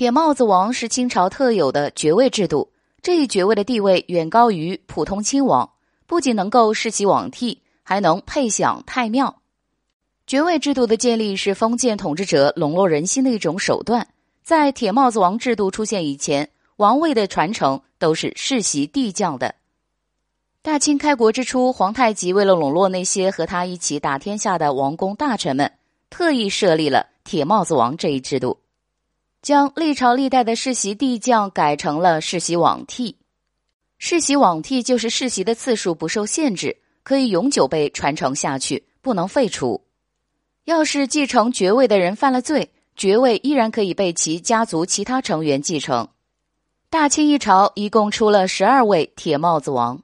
铁帽子王是清朝特有的爵位制度，这一爵位的地位远高于普通亲王，不仅能够世袭罔替，还能配享太庙。爵位制度的建立是封建统治者笼络人心的一种手段。在铁帽子王制度出现以前，王位的传承都是世袭帝降的。大清开国之初，皇太极为了笼络那些和他一起打天下的王公大臣们，特意设立了铁帽子王这一制度。将历朝历代的世袭帝将改成了世袭罔替，世袭罔替就是世袭的次数不受限制，可以永久被传承下去，不能废除。要是继承爵位的人犯了罪，爵位依然可以被其家族其他成员继承。大清一朝一共出了十二位铁帽子王，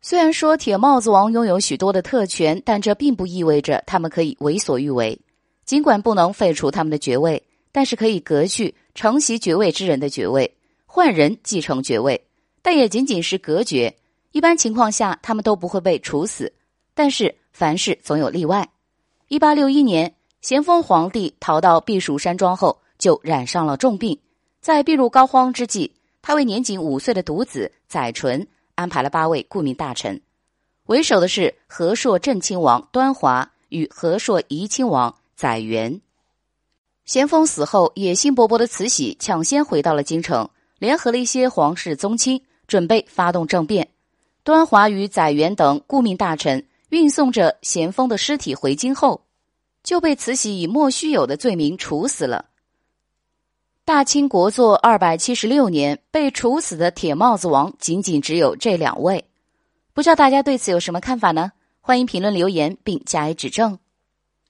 虽然说铁帽子王拥有许多的特权，但这并不意味着他们可以为所欲为。尽管不能废除他们的爵位。但是可以革去承袭爵位之人的爵位，换人继承爵位，但也仅仅是隔绝。一般情况下，他们都不会被处死。但是凡事总有例外。一八六一年，咸丰皇帝逃到避暑山庄后，就染上了重病。在病入膏肓之际，他为年仅五岁的独子载淳安排了八位顾命大臣，为首的是和硕镇亲王端华与和硕怡亲王载元。咸丰死后，野心勃勃的慈禧抢先回到了京城，联合了一些皇室宗亲，准备发动政变。端华与载元等顾命大臣运送着咸丰的尸体回京后，就被慈禧以莫须有的罪名处死了。大清国祚二百七十六年，被处死的铁帽子王仅仅只有这两位。不知道大家对此有什么看法呢？欢迎评论留言并加以指正。